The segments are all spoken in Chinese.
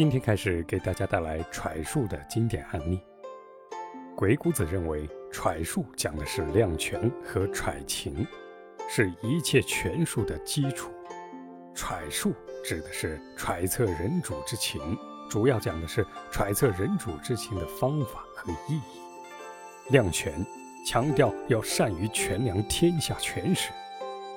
今天开始给大家带来揣术的经典案例。鬼谷子认为，揣术讲的是量权和揣情，是一切权术的基础。揣术指的是揣测人主之情，主要讲的是揣测人主之情的方法和意义。量权强调要善于权量天下权势，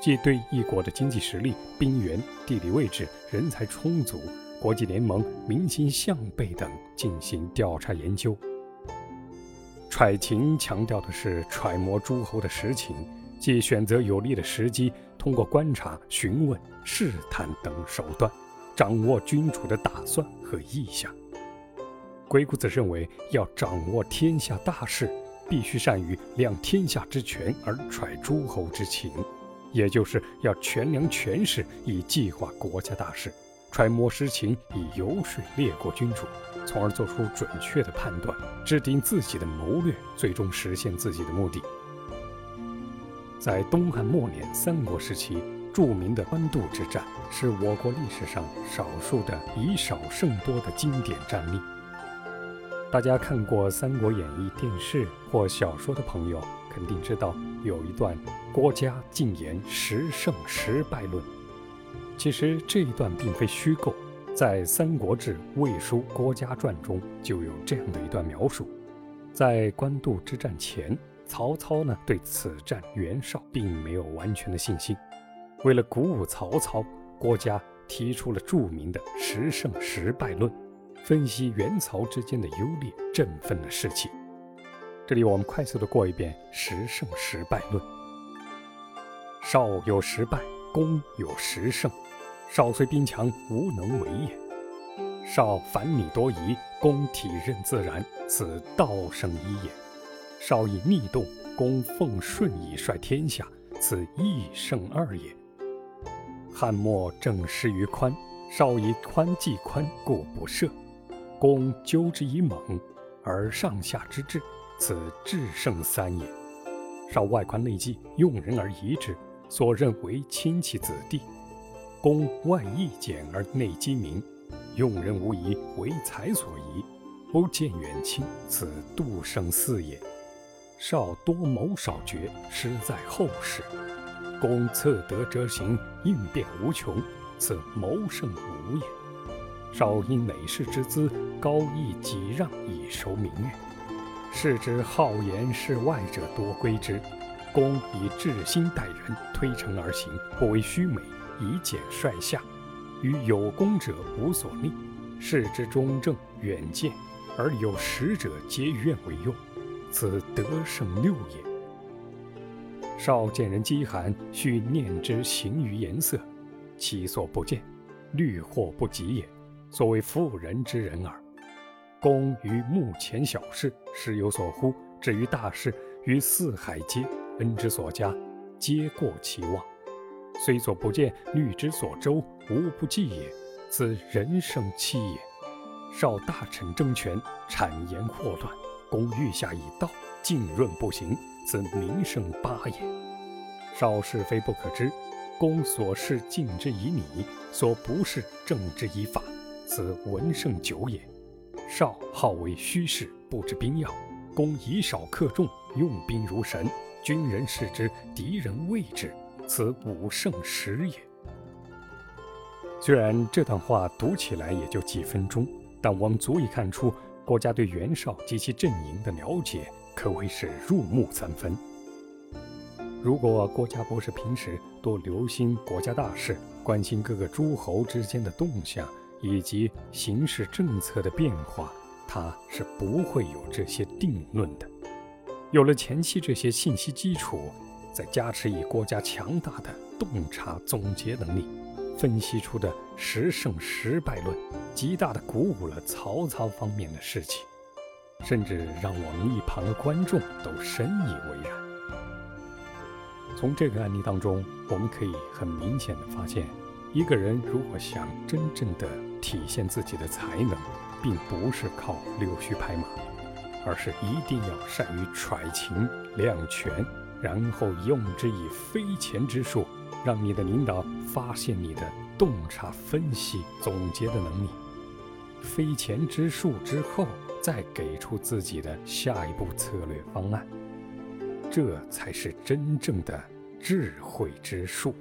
即对一国的经济实力、兵源、地理位置、人才充足、国际联盟、民心向背等进行调查研究。揣情强调的是揣摩诸侯的实情，即选择有利的时机，通过观察、询问、试探等手段，掌握君主的打算和意向。鬼谷子认为，要掌握天下大势，必须善于量天下之权而揣诸侯之情，也就是要权量权势以计划国家大事，揣摩实情以游说列国君主。从而做出准确的判断，制定自己的谋略，最终实现自己的目的。在东汉末年、三国时期，著名的官渡之战是我国历史上少数的以少胜多的经典战例。大家看过《三国演义》电视或小说的朋友，肯定知道有一段郭嘉进言十胜十败论。其实这一段并非虚构。在《三国志·魏书·郭嘉传》中就有这样的一段描述：在官渡之战前，曹操呢对此战袁绍并没有完全的信心。为了鼓舞曹操，郭嘉提出了著名的“十胜十败论”，分析袁曹之间的优劣，振奋了士气。这里我们快速的过一遍“十胜十败论”：少有十败，公有十胜。少虽兵强，无能为也。少反米多疑，公体任自然，此道生一也。少以逆动，公奉顺以率天下，此义胜二也。汉末正失于宽，少以宽济宽，故不赦。公纠之以猛，而上下之治，此智胜三也。少外宽内忌，用人而疑之，所认为亲戚子弟。公外易简而内机明，用人无疑，为财所宜，不见远亲，此度生四也。少多谋少决，失在后世。公策得则行，应变无穷，此谋胜无也。少因馁世之资，高义己让以收名誉，是之好言事外者多归之。公以至心待人，推诚而行，不为虚美。以简率下，与有功者无所逆，视之中正远见，而有识者皆愿为用，此得胜六也。少见人饥寒，须念之行于颜色，其所不见，虑或不及也。所谓妇人之仁耳。公于目前小事，时有所忽；至于大事，于四海皆恩之所加，皆过其望。虽所不见，虑之所周，无不济也。此人生期也。少大臣争权，谗言祸乱，公欲下以道，浸润不行，此名胜八也。少是非不可知，公所事敬之以礼，所不是正之以法，此文胜九也。少好为虚事，不知兵要，公以少克众，用兵如神，军人视之，敌人畏之。此五胜十也。虽然这段话读起来也就几分钟，但我们足以看出郭嘉对袁绍及其阵营的了解可谓是入木三分。如果郭嘉不是平时多留心国家大事，关心各个诸侯之间的动向以及形势政策的变化，他是不会有这些定论的。有了前期这些信息基础。再加持以国家强大的洞察总结能力，分析出的十胜十败论，极大的鼓舞了曹操方面的士气，甚至让我们一旁的观众都深以为然。从这个案例当中，我们可以很明显的发现，一个人如果想真正的体现自己的才能，并不是靠溜须拍马，而是一定要善于揣情量权。然后用之以非前之术，让你的领导发现你的洞察、分析、总结的能力。非前之术之后，再给出自己的下一步策略方案，这才是真正的智慧之术。